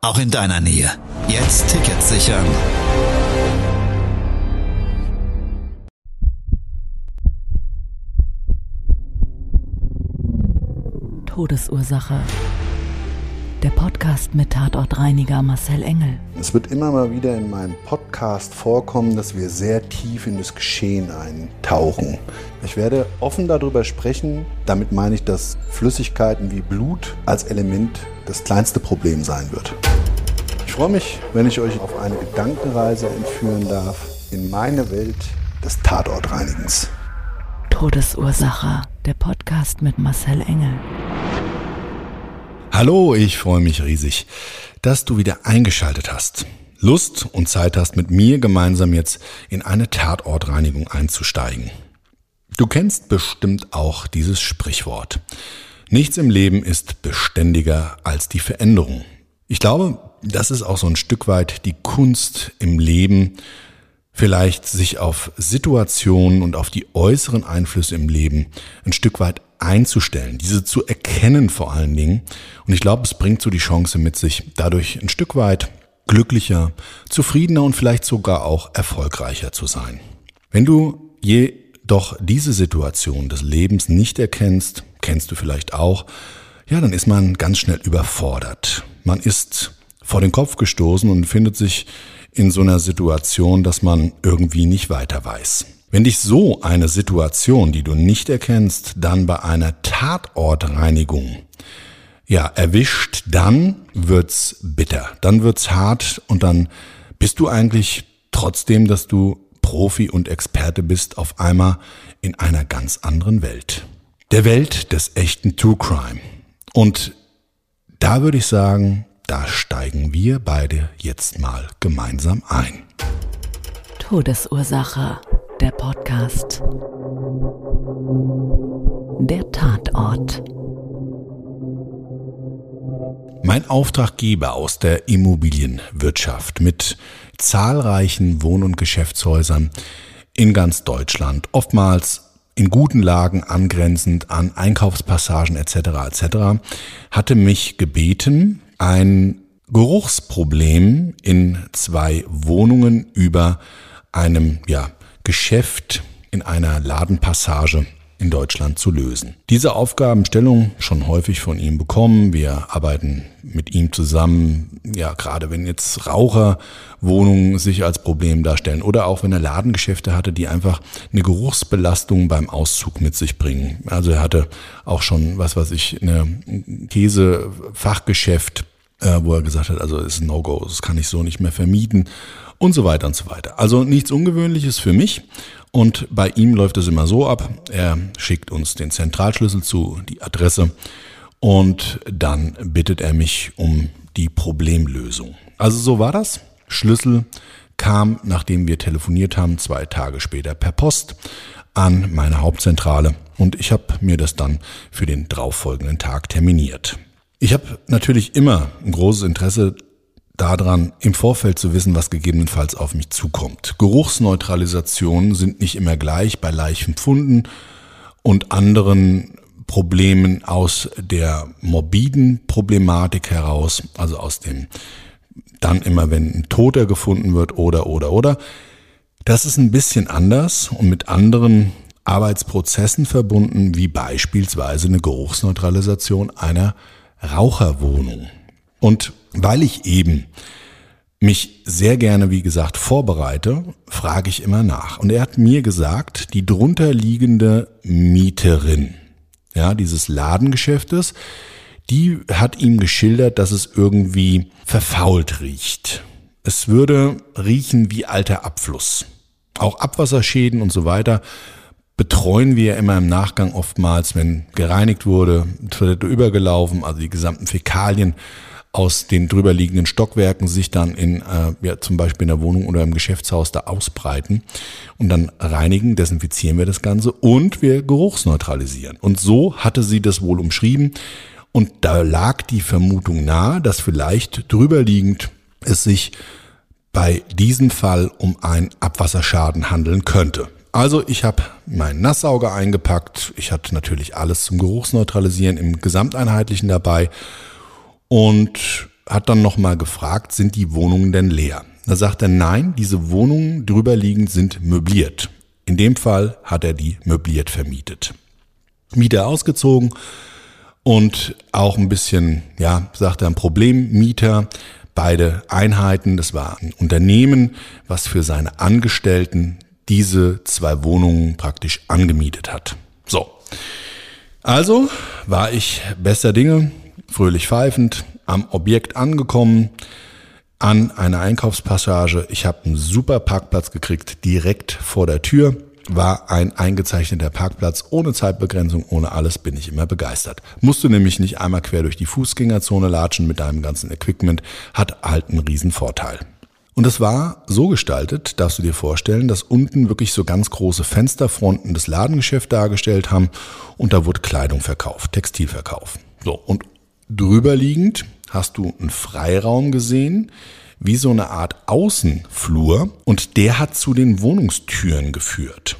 auch in deiner Nähe. Jetzt Tickets sichern. Todesursache. Der Podcast mit Tatortreiniger Marcel Engel. Es wird immer mal wieder in meinem Podcast vorkommen, dass wir sehr tief in das Geschehen eintauchen. Ich werde offen darüber sprechen. Damit meine ich, dass Flüssigkeiten wie Blut als Element das kleinste Problem sein wird. Ich freue mich, wenn ich euch auf eine Gedankenreise entführen darf in meine Welt des Tatortreinigens. Todesursache. Der Podcast mit Marcel Engel. Hallo, ich freue mich riesig, dass du wieder eingeschaltet hast. Lust und Zeit hast, mit mir gemeinsam jetzt in eine Tatortreinigung einzusteigen. Du kennst bestimmt auch dieses Sprichwort. Nichts im Leben ist beständiger als die Veränderung. Ich glaube, das ist auch so ein Stück weit die Kunst im Leben, vielleicht sich auf Situationen und auf die äußeren Einflüsse im Leben ein Stück weit einzustellen, diese zu erkennen vor allen Dingen. Und ich glaube, es bringt so die Chance mit sich, dadurch ein Stück weit glücklicher, zufriedener und vielleicht sogar auch erfolgreicher zu sein. Wenn du jedoch diese Situation des Lebens nicht erkennst, kennst du vielleicht auch, ja, dann ist man ganz schnell überfordert. Man ist vor den Kopf gestoßen und findet sich in so einer Situation, dass man irgendwie nicht weiter weiß. Wenn dich so eine Situation, die du nicht erkennst, dann bei einer Tatortreinigung ja, erwischt, dann wird's bitter, dann wird's hart und dann bist du eigentlich trotzdem, dass du Profi und Experte bist, auf einmal in einer ganz anderen Welt. Der Welt des echten True Crime. Und da würde ich sagen, da steigen wir beide jetzt mal gemeinsam ein. Todesursache. Der Podcast. Der Tatort. Mein Auftraggeber aus der Immobilienwirtschaft mit zahlreichen Wohn- und Geschäftshäusern in ganz Deutschland, oftmals in guten Lagen angrenzend an Einkaufspassagen etc. etc., hatte mich gebeten, ein Geruchsproblem in zwei Wohnungen über einem ja, Geschäft in einer Ladenpassage in Deutschland zu lösen. Diese Aufgabenstellung schon häufig von ihm bekommen. Wir arbeiten mit ihm zusammen, ja, gerade wenn jetzt Raucherwohnungen sich als Problem darstellen oder auch wenn er Ladengeschäfte hatte, die einfach eine Geruchsbelastung beim Auszug mit sich bringen. Also er hatte auch schon, was weiß ich, eine Käsefachgeschäft, äh, wo er gesagt hat, also ist ein No-Go, das kann ich so nicht mehr vermieten und so weiter und so weiter. Also nichts Ungewöhnliches für mich. Und bei ihm läuft es immer so ab. Er schickt uns den Zentralschlüssel zu, die Adresse und dann bittet er mich um die Problemlösung. Also so war das. Schlüssel kam, nachdem wir telefoniert haben, zwei Tage später per Post an meine Hauptzentrale und ich habe mir das dann für den darauffolgenden Tag terminiert. Ich habe natürlich immer ein großes Interesse daran, im Vorfeld zu wissen, was gegebenenfalls auf mich zukommt. Geruchsneutralisationen sind nicht immer gleich bei leichten Pfunden und anderen Problemen aus der morbiden Problematik heraus, also aus dem dann immer, wenn ein Toter gefunden wird oder, oder, oder. Das ist ein bisschen anders und mit anderen Arbeitsprozessen verbunden, wie beispielsweise eine Geruchsneutralisation einer Raucherwohnung. Und weil ich eben mich sehr gerne, wie gesagt, vorbereite, frage ich immer nach. Und er hat mir gesagt, die drunterliegende Mieterin, ja, dieses Ladengeschäftes, die hat ihm geschildert, dass es irgendwie verfault riecht. Es würde riechen wie alter Abfluss. Auch Abwasserschäden und so weiter betreuen wir immer im Nachgang oftmals, wenn gereinigt wurde, Toilette übergelaufen, also die gesamten Fäkalien aus den drüberliegenden Stockwerken sich dann in äh, ja, zum Beispiel in der Wohnung oder im Geschäftshaus da ausbreiten und dann reinigen, desinfizieren wir das Ganze und wir geruchsneutralisieren. Und so hatte sie das wohl umschrieben und da lag die Vermutung nahe, dass vielleicht drüberliegend es sich bei diesem Fall um einen Abwasserschaden handeln könnte. Also ich habe meinen Nasssauger eingepackt. Ich hatte natürlich alles zum Geruchsneutralisieren im Gesamteinheitlichen dabei und hat dann nochmal gefragt, sind die Wohnungen denn leer? Da sagt er, nein, diese Wohnungen drüberliegend sind möbliert. In dem Fall hat er die möbliert vermietet. Mieter ausgezogen und auch ein bisschen, ja, sagt er, ein Problemmieter. Beide Einheiten, das war ein Unternehmen, was für seine Angestellten diese zwei Wohnungen praktisch angemietet hat. So. Also war ich bester Dinge, fröhlich pfeifend, am Objekt angekommen, an einer Einkaufspassage. Ich habe einen super Parkplatz gekriegt, direkt vor der Tür. War ein eingezeichneter Parkplatz ohne Zeitbegrenzung, ohne alles, bin ich immer begeistert. Musst du nämlich nicht einmal quer durch die Fußgängerzone latschen mit deinem ganzen Equipment, hat halt einen riesen Vorteil. Und es war so gestaltet, darfst du dir vorstellen, dass unten wirklich so ganz große Fensterfronten das Ladengeschäft dargestellt haben und da wurde Kleidung verkauft, Textilverkauf. So, und drüber liegend hast du einen Freiraum gesehen, wie so eine Art Außenflur und der hat zu den Wohnungstüren geführt.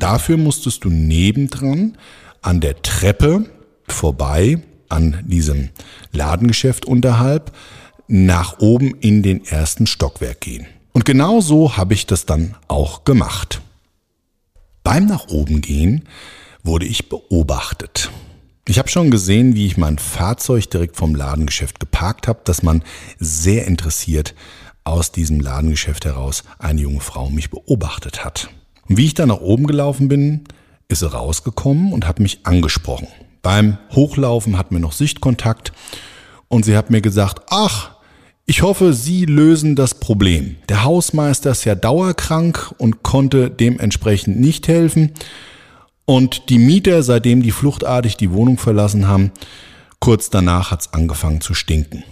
Dafür musstest du nebendran an der Treppe vorbei an diesem Ladengeschäft unterhalb nach oben in den ersten Stockwerk gehen. Und genau so habe ich das dann auch gemacht. Beim nach oben gehen wurde ich beobachtet. Ich habe schon gesehen, wie ich mein Fahrzeug direkt vom Ladengeschäft geparkt habe, dass man sehr interessiert aus diesem Ladengeschäft heraus eine junge Frau mich beobachtet hat. Und wie ich da nach oben gelaufen bin, ist sie rausgekommen und hat mich angesprochen. Beim Hochlaufen hatten wir noch Sichtkontakt und sie hat mir gesagt, ach, ich hoffe, Sie lösen das Problem. Der Hausmeister ist ja dauerkrank und konnte dementsprechend nicht helfen. Und die Mieter, seitdem die fluchtartig die Wohnung verlassen haben, kurz danach hat's angefangen zu stinken.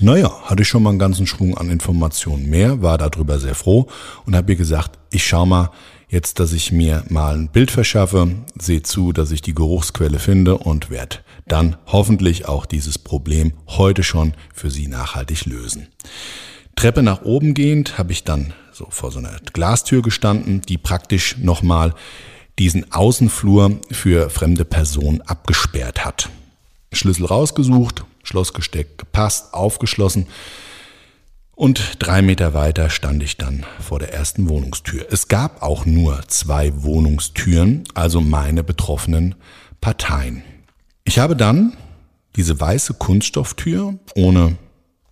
Naja, hatte ich schon mal einen ganzen Schwung an Informationen mehr, war darüber sehr froh und habe ihr gesagt, ich schau mal jetzt, dass ich mir mal ein Bild verschaffe, sehe zu, dass ich die Geruchsquelle finde und werde dann hoffentlich auch dieses Problem heute schon für Sie nachhaltig lösen. Treppe nach oben gehend habe ich dann so vor so einer Glastür gestanden, die praktisch nochmal diesen Außenflur für fremde Personen abgesperrt hat. Schlüssel rausgesucht, Schloss gesteckt, gepasst, aufgeschlossen. Und drei Meter weiter stand ich dann vor der ersten Wohnungstür. Es gab auch nur zwei Wohnungstüren, also meine betroffenen Parteien. Ich habe dann diese weiße Kunststofftür ohne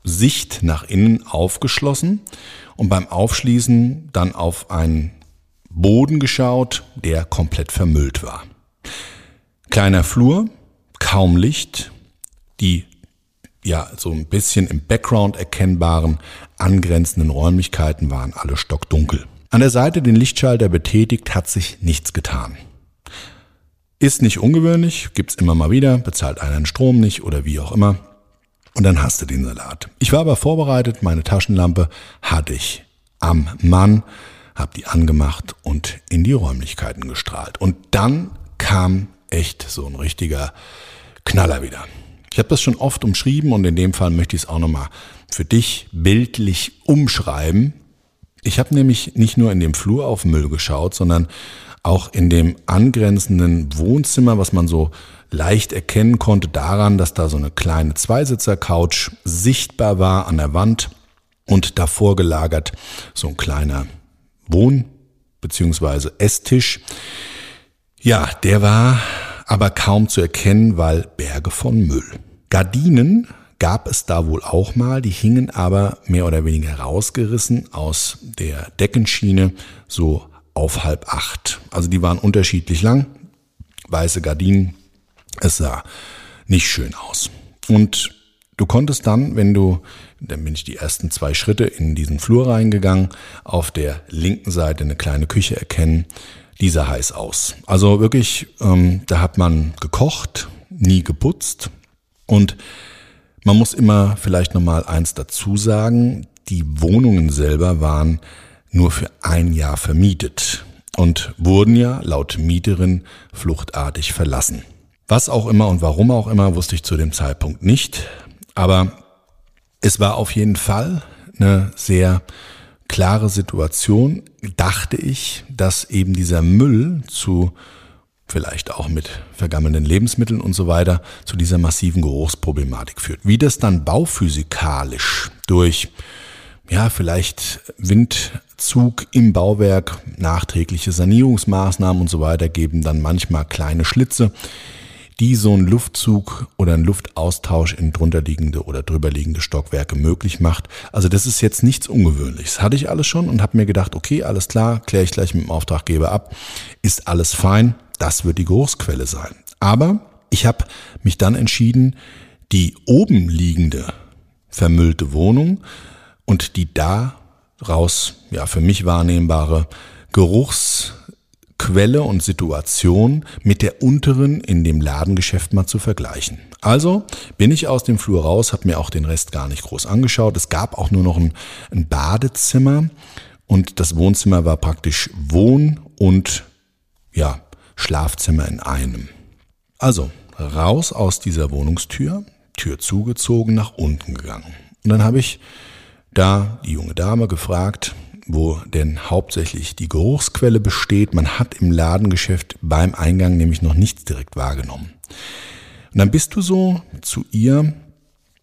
Sicht nach innen aufgeschlossen und beim Aufschließen dann auf einen Boden geschaut, der komplett vermüllt war. Kleiner Flur, kaum Licht, die ja so ein bisschen im Background erkennbaren angrenzenden Räumlichkeiten waren alle stockdunkel. An der Seite den Lichtschalter betätigt, hat sich nichts getan. Ist nicht ungewöhnlich, gibt's immer mal wieder, bezahlt einer den Strom nicht oder wie auch immer. Und dann hast du den Salat. Ich war aber vorbereitet, meine Taschenlampe hatte ich am Mann, hab die angemacht und in die Räumlichkeiten gestrahlt. Und dann kam echt so ein richtiger Knaller wieder. Ich habe das schon oft umschrieben und in dem Fall möchte ich es auch nochmal für dich bildlich umschreiben. Ich habe nämlich nicht nur in dem Flur auf Müll geschaut, sondern auch in dem angrenzenden Wohnzimmer, was man so leicht erkennen konnte daran, dass da so eine kleine Zweisitzer-Couch sichtbar war an der Wand und davor gelagert so ein kleiner Wohn- bzw. Esstisch. Ja, der war aber kaum zu erkennen, weil Berge von Müll. Gardinen gab es da wohl auch mal, die hingen aber mehr oder weniger rausgerissen aus der Deckenschiene, so auf halb acht. Also die waren unterschiedlich lang, weiße Gardinen. Es sah nicht schön aus. Und du konntest dann, wenn du, dann bin ich die ersten zwei Schritte in diesen Flur reingegangen, auf der linken Seite eine kleine Küche erkennen. Die sah heiß aus. Also wirklich, ähm, da hat man gekocht, nie geputzt. Und Man muss immer vielleicht nochmal eins dazu sagen. Die Wohnungen selber waren nur für ein Jahr vermietet und wurden ja laut Mieterin fluchtartig verlassen. Was auch immer und warum auch immer, wusste ich zu dem Zeitpunkt nicht. Aber es war auf jeden Fall eine sehr klare Situation, dachte ich, dass eben dieser Müll zu vielleicht auch mit vergammelnden Lebensmitteln und so weiter zu dieser massiven Geruchsproblematik führt. Wie das dann bauphysikalisch durch ja, vielleicht Windzug im Bauwerk, nachträgliche Sanierungsmaßnahmen und so weiter geben dann manchmal kleine Schlitze, die so einen Luftzug oder einen Luftaustausch in drunterliegende oder drüberliegende Stockwerke möglich macht. Also das ist jetzt nichts Ungewöhnliches. Hatte ich alles schon und habe mir gedacht, okay, alles klar, kläre ich gleich mit dem Auftraggeber ab, ist alles fein, das wird die Geruchsquelle sein. Aber ich habe mich dann entschieden, die oben liegende vermüllte Wohnung und die daraus ja für mich wahrnehmbare Geruchs Quelle und Situation mit der unteren in dem Ladengeschäft mal zu vergleichen. Also bin ich aus dem Flur raus, habe mir auch den Rest gar nicht groß angeschaut. Es gab auch nur noch ein, ein Badezimmer und das Wohnzimmer war praktisch Wohn- und ja, Schlafzimmer in einem. Also raus aus dieser Wohnungstür, Tür zugezogen, nach unten gegangen. Und dann habe ich da die junge Dame gefragt, wo denn hauptsächlich die Geruchsquelle besteht. Man hat im Ladengeschäft beim Eingang nämlich noch nichts direkt wahrgenommen. Und dann bist du so zu ihr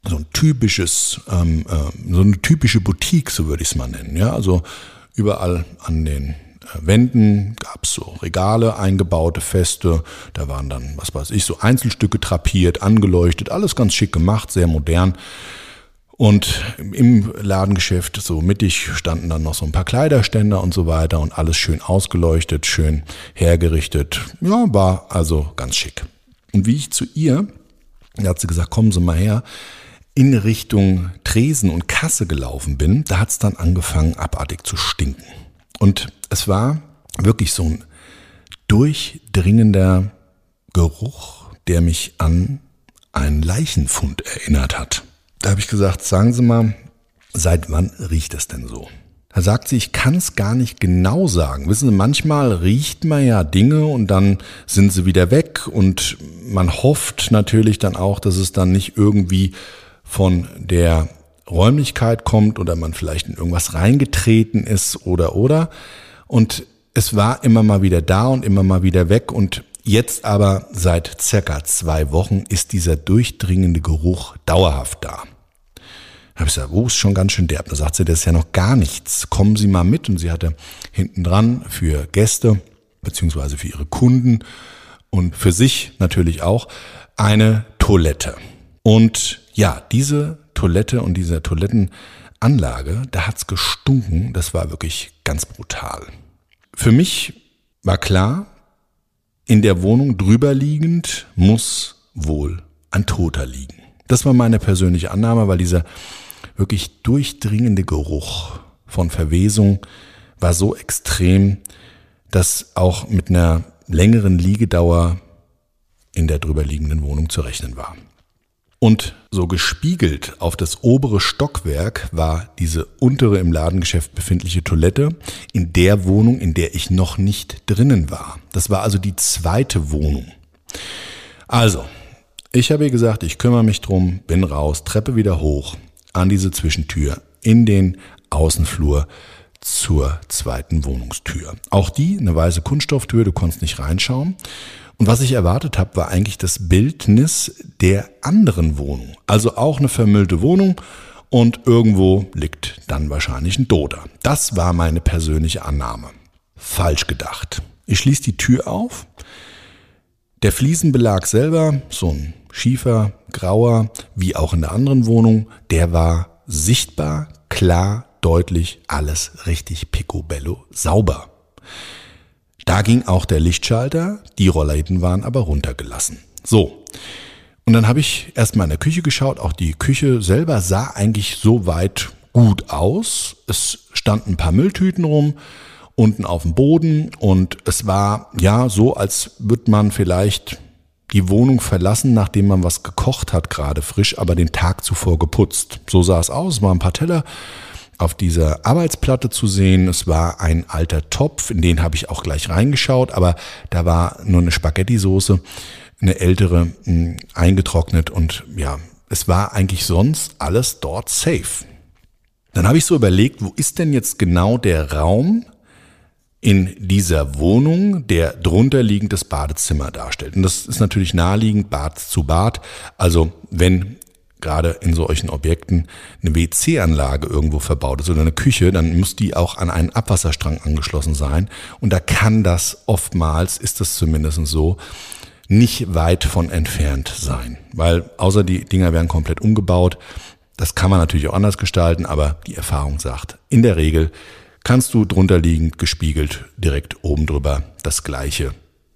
so ein typisches, ähm, äh, so eine typische Boutique, so würde ich es mal nennen. Ja, also überall an den äh, Wänden gab es so Regale, eingebaute Feste. Da waren dann, was weiß ich, so Einzelstücke trapiert, angeleuchtet, alles ganz schick gemacht, sehr modern. Und im Ladengeschäft so mittig standen dann noch so ein paar Kleiderständer und so weiter und alles schön ausgeleuchtet, schön hergerichtet. Ja, war also ganz schick. Und wie ich zu ihr, da hat sie gesagt, kommen Sie mal her, in Richtung Tresen und Kasse gelaufen bin, da hat es dann angefangen abartig zu stinken. Und es war wirklich so ein durchdringender Geruch, der mich an einen Leichenfund erinnert hat. Da habe ich gesagt, sagen Sie mal, seit wann riecht es denn so? Da sagt sie, ich kann es gar nicht genau sagen. Wissen Sie, manchmal riecht man ja Dinge und dann sind sie wieder weg und man hofft natürlich dann auch, dass es dann nicht irgendwie von der Räumlichkeit kommt oder man vielleicht in irgendwas reingetreten ist oder oder. Und es war immer mal wieder da und immer mal wieder weg und jetzt aber seit circa zwei Wochen ist dieser durchdringende Geruch dauerhaft da habe ich gesagt, oh, ist schon ganz schön derb. Da sagt sie, das ist ja noch gar nichts. Kommen Sie mal mit. Und sie hatte hinten dran für Gäste, beziehungsweise für ihre Kunden und für sich natürlich auch eine Toilette. Und ja, diese Toilette und diese Toilettenanlage, da hat's gestunken. Das war wirklich ganz brutal. Für mich war klar, in der Wohnung drüber liegend muss wohl ein Toter liegen. Das war meine persönliche Annahme, weil dieser wirklich durchdringende Geruch von Verwesung war so extrem, dass auch mit einer längeren Liegedauer in der drüberliegenden Wohnung zu rechnen war. Und so gespiegelt auf das obere Stockwerk war diese untere im Ladengeschäft befindliche Toilette in der Wohnung, in der ich noch nicht drinnen war. Das war also die zweite Wohnung. Also, ich habe ihr gesagt, ich kümmere mich drum, bin raus, Treppe wieder hoch, an diese Zwischentür in den Außenflur zur zweiten Wohnungstür. Auch die, eine weiße Kunststofftür, du konntest nicht reinschauen. Und was ich erwartet habe, war eigentlich das Bildnis der anderen Wohnung. Also auch eine vermüllte Wohnung und irgendwo liegt dann wahrscheinlich ein Doder. Das war meine persönliche Annahme. Falsch gedacht. Ich schließe die Tür auf. Der Fliesenbelag selber, so ein schiefer, grauer, wie auch in der anderen Wohnung, der war sichtbar, klar, deutlich, alles richtig picobello sauber. Da ging auch der Lichtschalter, die Rollläden waren aber runtergelassen. So. Und dann habe ich erstmal in der Küche geschaut, auch die Küche selber sah eigentlich so weit gut aus. Es standen ein paar Mülltüten rum, unten auf dem Boden und es war ja so, als würde man vielleicht die Wohnung verlassen, nachdem man was gekocht hat, gerade frisch, aber den Tag zuvor geputzt. So sah es aus, waren ein paar Teller auf dieser Arbeitsplatte zu sehen. Es war ein alter Topf, in den habe ich auch gleich reingeschaut, aber da war nur eine Spaghetti-Soße, eine ältere, mh, eingetrocknet und ja, es war eigentlich sonst alles dort safe. Dann habe ich so überlegt, wo ist denn jetzt genau der Raum, in dieser Wohnung, der drunter liegendes Badezimmer darstellt. Und das ist natürlich naheliegend, Bad zu Bad. Also wenn gerade in solchen Objekten eine WC-Anlage irgendwo verbaut ist oder eine Küche, dann muss die auch an einen Abwasserstrang angeschlossen sein. Und da kann das oftmals, ist das zumindest so, nicht weit von entfernt sein. Weil außer die Dinger werden komplett umgebaut. Das kann man natürlich auch anders gestalten, aber die Erfahrung sagt, in der Regel kannst du drunter liegend gespiegelt direkt oben drüber das gleiche,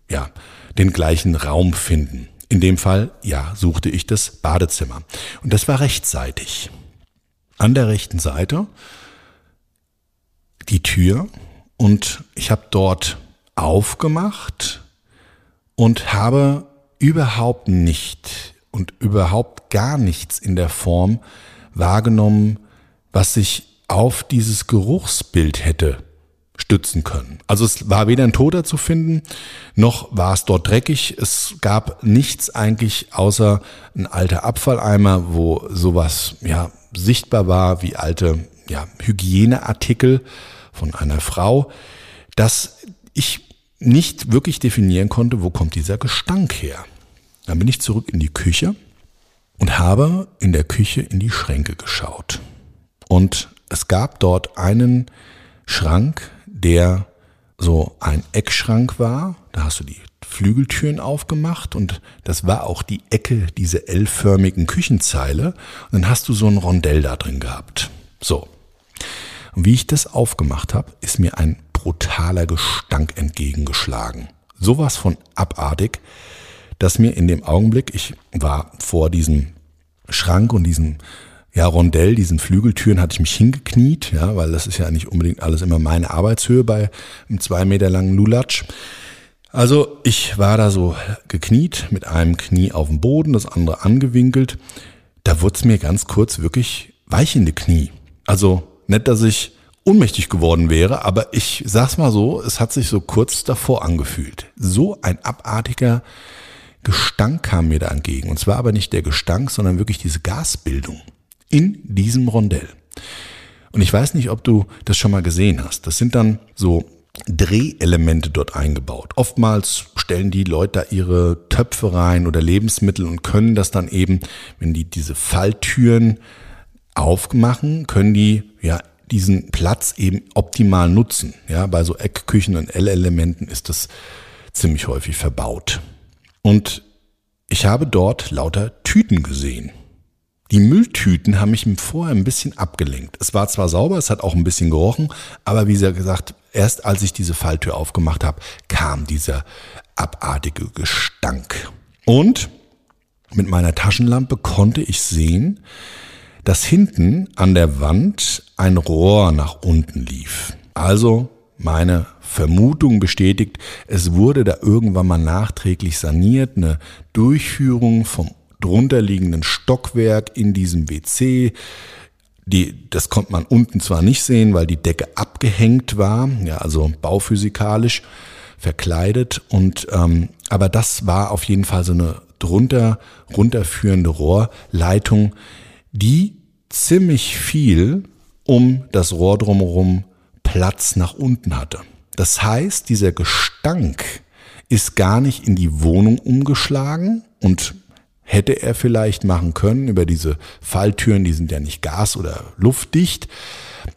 ja, den gleichen Raum finden. In dem Fall, ja, suchte ich das Badezimmer. Und das war rechtzeitig. An der rechten Seite die Tür und ich habe dort aufgemacht und habe überhaupt nicht und überhaupt gar nichts in der Form wahrgenommen, was sich auf dieses Geruchsbild hätte stützen können. Also es war weder ein Toter zu finden, noch war es dort dreckig. Es gab nichts eigentlich außer ein alter Abfalleimer, wo sowas ja sichtbar war wie alte ja, Hygieneartikel von einer Frau, dass ich nicht wirklich definieren konnte, wo kommt dieser Gestank her. Dann bin ich zurück in die Küche und habe in der Küche in die Schränke geschaut. Und es gab dort einen Schrank, der so ein Eckschrank war. Da hast du die Flügeltüren aufgemacht und das war auch die Ecke dieser L-förmigen Küchenzeile. Und dann hast du so ein Rondell da drin gehabt. So. Und wie ich das aufgemacht habe, ist mir ein brutaler Gestank entgegengeschlagen. Sowas von abartig, dass mir in dem Augenblick, ich war vor diesem Schrank und diesem ja, Rondell, diesen Flügeltüren hatte ich mich hingekniet, ja, weil das ist ja nicht unbedingt alles immer meine Arbeitshöhe bei einem zwei Meter langen Lulatsch. Also ich war da so gekniet, mit einem Knie auf dem Boden, das andere angewinkelt. Da wurde es mir ganz kurz wirklich weich in die Knie. Also nicht, dass ich ohnmächtig geworden wäre, aber ich sag's mal so, es hat sich so kurz davor angefühlt. So ein abartiger Gestank kam mir da entgegen. Und zwar aber nicht der Gestank, sondern wirklich diese Gasbildung in diesem Rondell. Und ich weiß nicht, ob du das schon mal gesehen hast. Das sind dann so Drehelemente dort eingebaut. Oftmals stellen die Leute da ihre Töpfe rein oder Lebensmittel und können das dann eben, wenn die diese Falltüren aufmachen, können die ja diesen Platz eben optimal nutzen. Ja, bei so Eckküchen und L-Elementen ist das ziemlich häufig verbaut. Und ich habe dort lauter Tüten gesehen. Die Mülltüten haben mich vorher ein bisschen abgelenkt. Es war zwar sauber, es hat auch ein bisschen gerochen, aber wie gesagt, erst als ich diese Falltür aufgemacht habe, kam dieser abartige Gestank. Und mit meiner Taschenlampe konnte ich sehen, dass hinten an der Wand ein Rohr nach unten lief. Also meine Vermutung bestätigt, es wurde da irgendwann mal nachträglich saniert, eine Durchführung vom drunterliegenden Stockwerk in diesem WC. Die, das konnte man unten zwar nicht sehen, weil die Decke abgehängt war, ja, also bauphysikalisch verkleidet. Und ähm, aber das war auf jeden Fall so eine drunter runterführende Rohrleitung, die ziemlich viel um das Rohr drumherum Platz nach unten hatte. Das heißt, dieser Gestank ist gar nicht in die Wohnung umgeschlagen und hätte er vielleicht machen können über diese Falltüren, die sind ja nicht gas- oder luftdicht,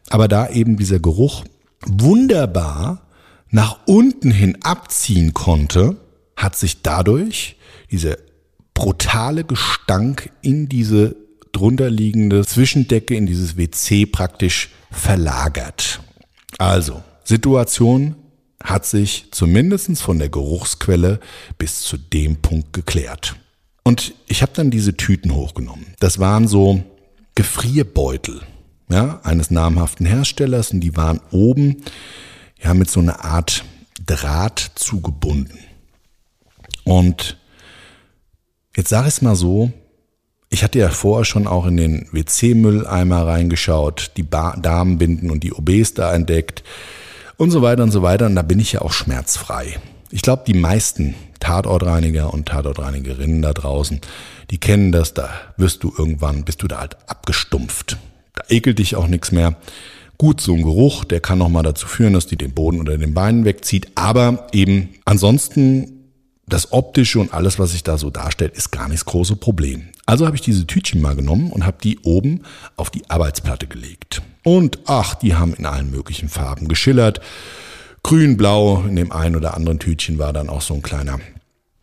aber da eben dieser Geruch wunderbar nach unten hin abziehen konnte, hat sich dadurch dieser brutale Gestank in diese drunterliegende Zwischendecke, in dieses WC praktisch verlagert. Also, Situation hat sich zumindest von der Geruchsquelle bis zu dem Punkt geklärt. Und ich habe dann diese Tüten hochgenommen. Das waren so Gefrierbeutel ja, eines namhaften Herstellers und die waren oben ja mit so einer Art Draht zugebunden. Und Jetzt sage ich es mal so, ich hatte ja vorher schon auch in den WC-Mülleimer reingeschaut, die ba Damenbinden und die OBs da entdeckt und so weiter und so weiter. Und da bin ich ja auch schmerzfrei. Ich glaube, die meisten Tatortreiniger und Tatortreinigerinnen da draußen, die kennen das, da wirst du irgendwann, bist du da halt abgestumpft. Da ekelt dich auch nichts mehr. Gut, so ein Geruch, der kann nochmal dazu führen, dass die den Boden unter den Beinen wegzieht. Aber eben ansonsten das Optische und alles, was sich da so darstellt, ist gar nicht das große Problem. Also habe ich diese Tütchen mal genommen und habe die oben auf die Arbeitsplatte gelegt. Und ach, die haben in allen möglichen Farben geschillert. Grün, blau, in dem einen oder anderen Tütchen war dann auch so ein kleiner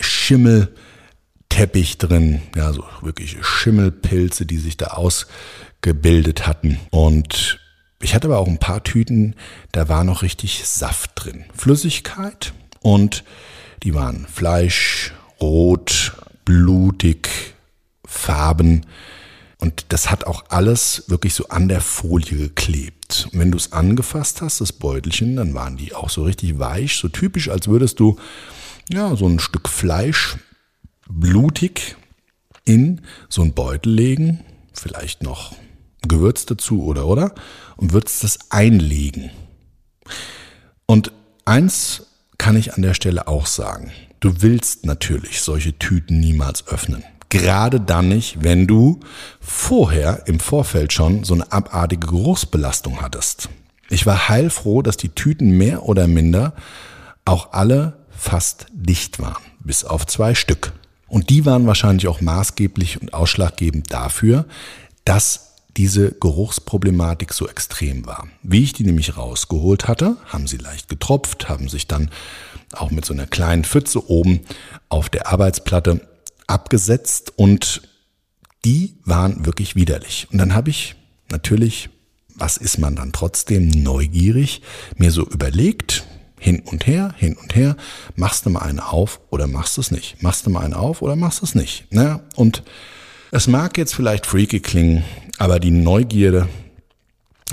Schimmelteppich drin. Ja, so wirklich Schimmelpilze, die sich da ausgebildet hatten. Und ich hatte aber auch ein paar Tüten, da war noch richtig Saft drin. Flüssigkeit und die waren Fleisch, rot, blutig, Farben. Und das hat auch alles wirklich so an der Folie geklebt. Und wenn du es angefasst hast, das Beutelchen, dann waren die auch so richtig weich, so typisch, als würdest du ja so ein Stück Fleisch blutig in so einen Beutel legen, vielleicht noch Gewürz dazu oder oder und würdest das einlegen. Und eins kann ich an der Stelle auch sagen. Du willst natürlich solche Tüten niemals öffnen. Gerade dann nicht, wenn du vorher im Vorfeld schon so eine abartige Geruchsbelastung hattest. Ich war heilfroh, dass die Tüten mehr oder minder auch alle fast dicht waren, bis auf zwei Stück. Und die waren wahrscheinlich auch maßgeblich und ausschlaggebend dafür, dass diese Geruchsproblematik so extrem war. Wie ich die nämlich rausgeholt hatte, haben sie leicht getropft, haben sich dann auch mit so einer kleinen Pfütze oben auf der Arbeitsplatte abgesetzt und die waren wirklich widerlich. Und dann habe ich natürlich, was ist man dann trotzdem neugierig, mir so überlegt, hin und her, hin und her, machst du mal eine auf oder machst du es nicht? Machst du mal eine auf oder machst du es nicht? Na, und es mag jetzt vielleicht freaky klingen, aber die Neugierde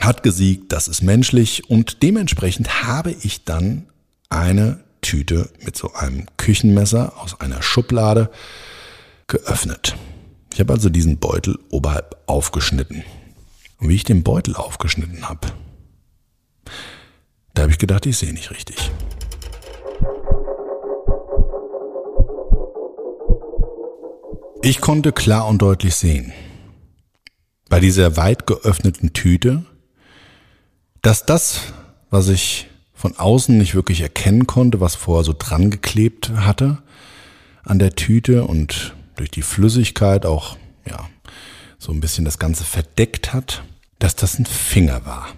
hat gesiegt, das ist menschlich und dementsprechend habe ich dann eine Tüte mit so einem Küchenmesser aus einer Schublade geöffnet. Ich habe also diesen Beutel oberhalb aufgeschnitten. Und wie ich den Beutel aufgeschnitten habe, da habe ich gedacht, ich sehe nicht richtig. Ich konnte klar und deutlich sehen, bei dieser weit geöffneten Tüte, dass das, was ich von außen nicht wirklich erkennen konnte, was vorher so dran geklebt hatte an der Tüte und durch die Flüssigkeit auch, ja, so ein bisschen das Ganze verdeckt hat, dass das ein Finger war.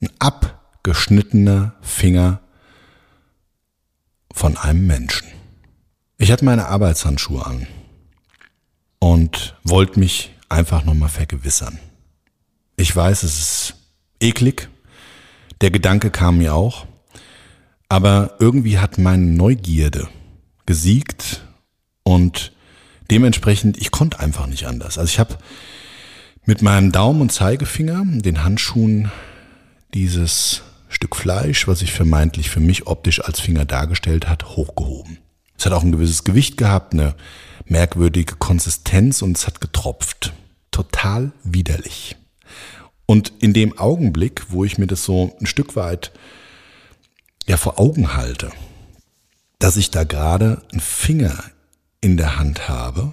Ein abgeschnittener Finger von einem Menschen. Ich hatte meine Arbeitshandschuhe an und wollte mich einfach nochmal vergewissern. Ich weiß, es ist eklig, der Gedanke kam mir auch, aber irgendwie hat meine Neugierde gesiegt und dementsprechend, ich konnte einfach nicht anders. Also ich habe mit meinem Daumen und Zeigefinger, den Handschuhen, dieses Stück Fleisch, was sich vermeintlich für mich optisch als Finger dargestellt hat, hochgehoben. Es hat auch ein gewisses Gewicht gehabt, eine merkwürdige Konsistenz und es hat getropft. Total widerlich. Und in dem Augenblick, wo ich mir das so ein Stück weit ja vor Augen halte, dass ich da gerade einen Finger in der Hand habe,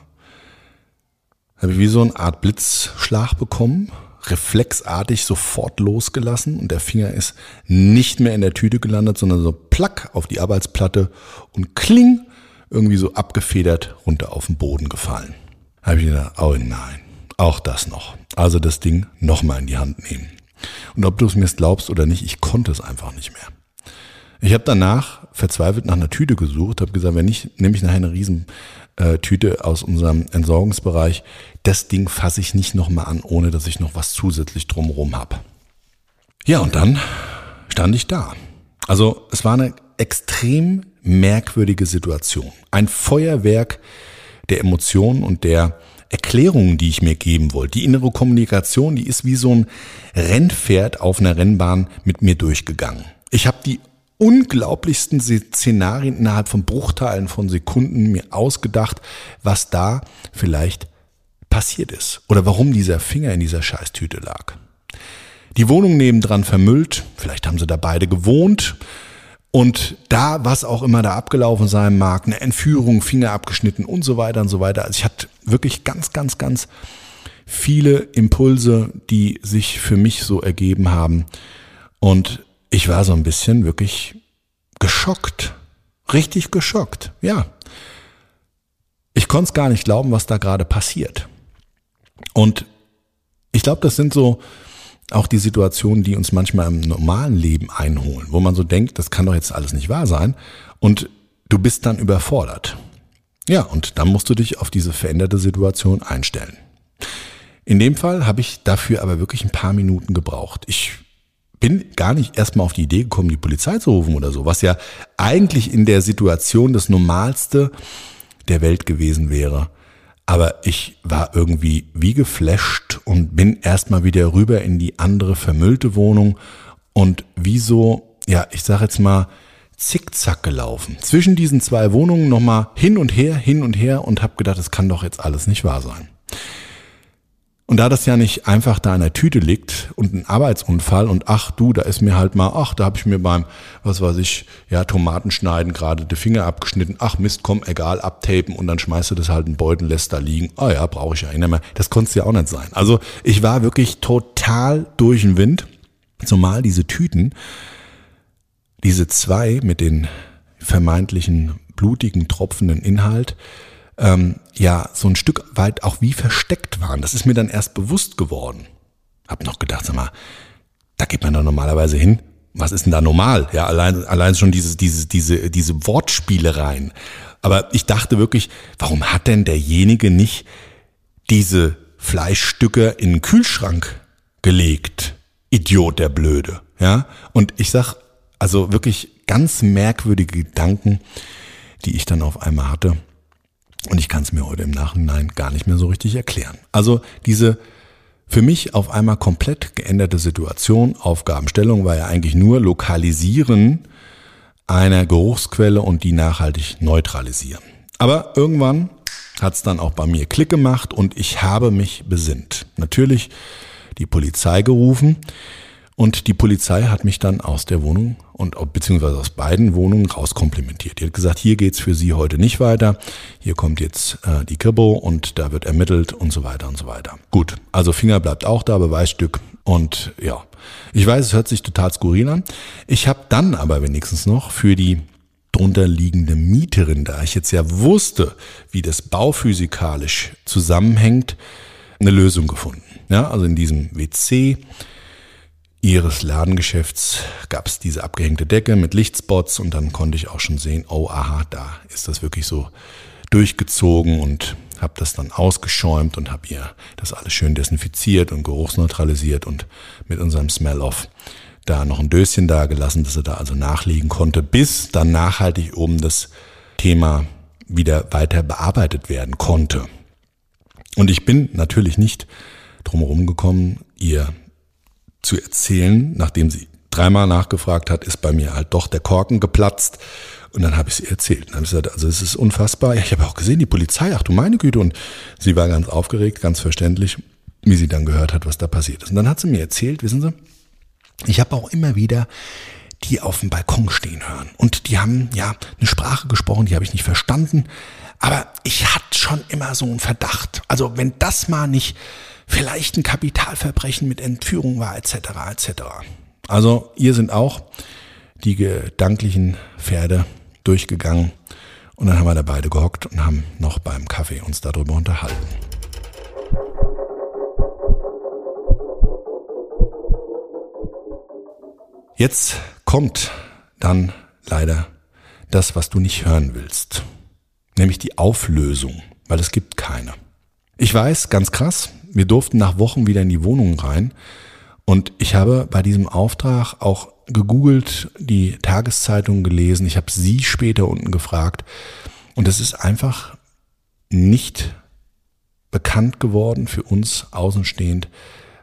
habe ich wie so eine Art Blitzschlag bekommen, reflexartig sofort losgelassen und der Finger ist nicht mehr in der Tüte gelandet, sondern so plack auf die Arbeitsplatte und kling irgendwie so abgefedert runter auf den Boden gefallen. Habe ich gedacht, oh nein, auch das noch. Also das Ding nochmal in die Hand nehmen. Und ob du es mir glaubst oder nicht, ich konnte es einfach nicht mehr. Ich habe danach verzweifelt nach einer Tüte gesucht, habe gesagt, wenn nicht, nehme ich nachher eine Riesentüte äh, aus unserem Entsorgungsbereich. Das Ding fasse ich nicht nochmal an, ohne dass ich noch was zusätzlich drumherum habe. Ja, und dann stand ich da. Also es war eine extrem merkwürdige Situation. Ein Feuerwerk der Emotionen und der Erklärungen, die ich mir geben wollte. Die innere Kommunikation, die ist wie so ein Rennpferd auf einer Rennbahn mit mir durchgegangen. Ich habe die unglaublichsten Szenarien innerhalb von Bruchteilen von Sekunden mir ausgedacht, was da vielleicht passiert ist oder warum dieser Finger in dieser Scheißtüte lag. Die Wohnung nebendran vermüllt, vielleicht haben sie da beide gewohnt und da, was auch immer da abgelaufen sein mag, eine Entführung, Finger abgeschnitten und so weiter und so weiter. Also ich hatte wirklich ganz, ganz, ganz viele Impulse, die sich für mich so ergeben haben. Und ich war so ein bisschen wirklich geschockt. Richtig geschockt, ja. Ich konnte es gar nicht glauben, was da gerade passiert. Und ich glaube, das sind so auch die Situationen, die uns manchmal im normalen Leben einholen, wo man so denkt, das kann doch jetzt alles nicht wahr sein. Und du bist dann überfordert. Ja, und dann musst du dich auf diese veränderte Situation einstellen. In dem Fall habe ich dafür aber wirklich ein paar Minuten gebraucht. Ich bin gar nicht erstmal auf die Idee gekommen, die Polizei zu rufen oder so, was ja eigentlich in der Situation das Normalste der Welt gewesen wäre. Aber ich war irgendwie wie geflasht und bin erstmal wieder rüber in die andere vermüllte Wohnung und wie so, ja, ich sag jetzt mal, zickzack gelaufen. Zwischen diesen zwei Wohnungen nochmal hin und her, hin und her und hab gedacht, das kann doch jetzt alles nicht wahr sein. Und da das ja nicht einfach da in der Tüte liegt und ein Arbeitsunfall und ach du, da ist mir halt mal, ach, da habe ich mir beim, was weiß ich, ja, Tomaten schneiden gerade die Finger abgeschnitten, ach Mist, komm, egal, abtapen und dann schmeißt du das halt in Beutel, lässt da liegen. Ah oh ja, brauche ich ja nicht mehr. Das konnte es ja auch nicht sein. Also ich war wirklich total durch den Wind, zumal diese Tüten, diese zwei mit den vermeintlichen blutigen, tropfenden Inhalt, ähm, ja so ein Stück weit auch wie versteckt waren. Das ist mir dann erst bewusst geworden. Hab noch gedacht, sag mal, da geht man doch normalerweise hin. Was ist denn da normal? Ja, allein, allein schon diese, diese, diese, diese Wortspielereien. Aber ich dachte wirklich, warum hat denn derjenige nicht diese Fleischstücke in den Kühlschrank gelegt? Idiot, der Blöde. Ja, und ich sag, also wirklich ganz merkwürdige Gedanken, die ich dann auf einmal hatte. Und ich kann es mir heute im Nachhinein gar nicht mehr so richtig erklären. Also diese für mich auf einmal komplett geänderte Situation, Aufgabenstellung war ja eigentlich nur Lokalisieren einer Geruchsquelle und die nachhaltig neutralisieren. Aber irgendwann hat es dann auch bei mir Klick gemacht und ich habe mich besinnt. Natürlich die Polizei gerufen, und die Polizei hat mich dann aus der Wohnung und beziehungsweise aus beiden Wohnungen rauskomplimentiert. Die hat gesagt, hier geht's für Sie heute nicht weiter. Hier kommt jetzt äh, die Kribo und da wird ermittelt und so weiter und so weiter. Gut, also Finger bleibt auch da, Beweisstück und ja. Ich weiß, es hört sich total skurril an. Ich habe dann aber wenigstens noch für die drunter liegende Mieterin, da ich jetzt ja wusste, wie das bauphysikalisch zusammenhängt, eine Lösung gefunden. Ja, also in diesem WC ihres Ladengeschäfts gab es diese abgehängte Decke mit Lichtspots und dann konnte ich auch schon sehen, oh aha, da ist das wirklich so durchgezogen und habe das dann ausgeschäumt und habe ihr das alles schön desinfiziert und geruchsneutralisiert und mit unserem Smell-Off da noch ein Döschen da gelassen, dass er da also nachliegen konnte, bis dann nachhaltig oben das Thema wieder weiter bearbeitet werden konnte. Und ich bin natürlich nicht drumherum gekommen, ihr zu erzählen, nachdem sie dreimal nachgefragt hat, ist bei mir halt doch der Korken geplatzt. Und dann habe ich sie erzählt. Dann habe ich gesagt, also es ist unfassbar. Ja, ich habe auch gesehen, die Polizei, ach du meine Güte. Und sie war ganz aufgeregt, ganz verständlich, wie sie dann gehört hat, was da passiert ist. Und dann hat sie mir erzählt, wissen Sie, ich habe auch immer wieder die auf dem Balkon stehen hören. Und die haben ja eine Sprache gesprochen, die habe ich nicht verstanden. Aber ich hatte schon immer so einen Verdacht. Also wenn das mal nicht vielleicht ein Kapitalverbrechen mit Entführung war, etc. etc. Also hier sind auch die gedanklichen Pferde durchgegangen und dann haben wir da beide gehockt und haben noch beim Kaffee uns darüber unterhalten. Jetzt kommt dann leider das, was du nicht hören willst, nämlich die Auflösung, weil es gibt keine. Ich weiß, ganz krass, wir durften nach Wochen wieder in die Wohnung rein. Und ich habe bei diesem Auftrag auch gegoogelt, die Tageszeitung gelesen. Ich habe sie später unten gefragt. Und es ist einfach nicht bekannt geworden für uns außenstehend,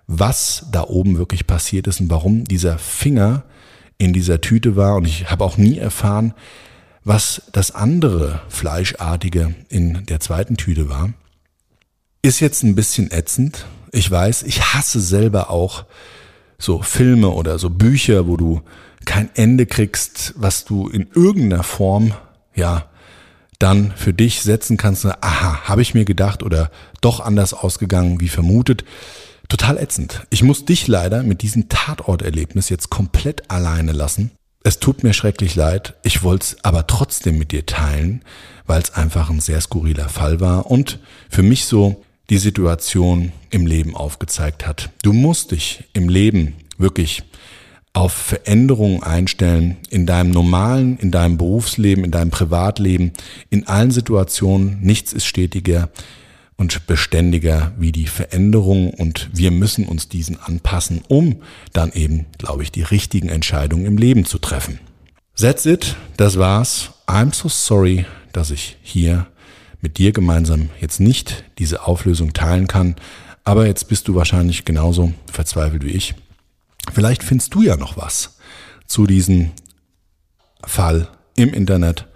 was da oben wirklich passiert ist und warum dieser Finger in dieser Tüte war und ich habe auch nie erfahren, was das andere Fleischartige in der zweiten Tüte war. Ist jetzt ein bisschen ätzend. Ich weiß, ich hasse selber auch so Filme oder so Bücher, wo du kein Ende kriegst, was du in irgendeiner Form, ja, dann für dich setzen kannst. Aha, habe ich mir gedacht oder doch anders ausgegangen wie vermutet. Total ätzend. Ich muss dich leider mit diesem Tatorterlebnis jetzt komplett alleine lassen. Es tut mir schrecklich leid. Ich wollte es aber trotzdem mit dir teilen, weil es einfach ein sehr skurriler Fall war und für mich so die Situation im Leben aufgezeigt hat. Du musst dich im Leben wirklich auf Veränderungen einstellen in deinem normalen, in deinem Berufsleben, in deinem Privatleben, in allen Situationen. Nichts ist stetiger und beständiger wie die Veränderung und wir müssen uns diesen anpassen, um dann eben, glaube ich, die richtigen Entscheidungen im Leben zu treffen. That's it, das war's. I'm so sorry, dass ich hier mit dir gemeinsam jetzt nicht diese Auflösung teilen kann, aber jetzt bist du wahrscheinlich genauso verzweifelt wie ich Vielleicht findest du ja noch was zu diesem Fall im Internet.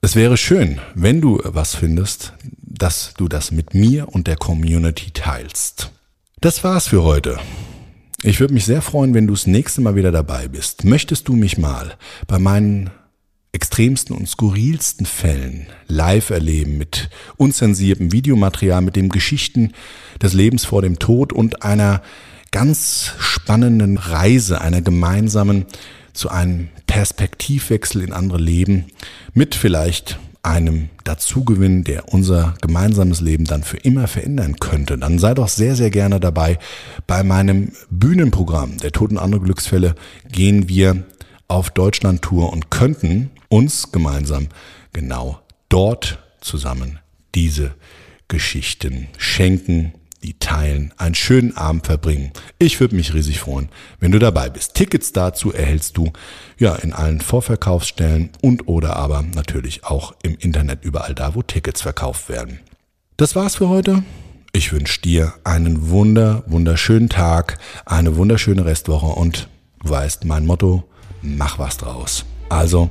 Es wäre schön, wenn du was findest, dass du das mit mir und der Community teilst. Das war's für heute. Ich würde mich sehr freuen, wenn du das nächste Mal wieder dabei bist. Möchtest du mich mal bei meinen extremsten und skurrilsten Fällen live erleben mit unzensiertem Videomaterial, mit dem Geschichten des Lebens vor dem Tod und einer ganz spannenden Reise, einer gemeinsamen zu einem Perspektivwechsel in andere Leben mit vielleicht einem Dazugewinn, der unser gemeinsames Leben dann für immer verändern könnte, dann sei doch sehr, sehr gerne dabei. Bei meinem Bühnenprogramm der Toten andere Glücksfälle gehen wir auf Deutschland-Tour und könnten uns gemeinsam genau dort zusammen diese Geschichten schenken, die teilen, einen schönen Abend verbringen. Ich würde mich riesig freuen, wenn du dabei bist. Tickets dazu erhältst du ja in allen Vorverkaufsstellen und oder aber natürlich auch im Internet überall da, wo Tickets verkauft werden. Das war's für heute. Ich wünsche dir einen wunder, wunderschönen Tag, eine wunderschöne Restwoche und du weißt mein Motto, mach was draus. Also,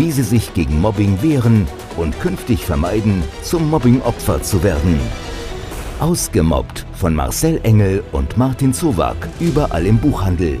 wie Sie sich gegen Mobbing wehren und künftig vermeiden, zum Mobbing-Opfer zu werden. Ausgemobbt von Marcel Engel und Martin Zowak, überall im Buchhandel.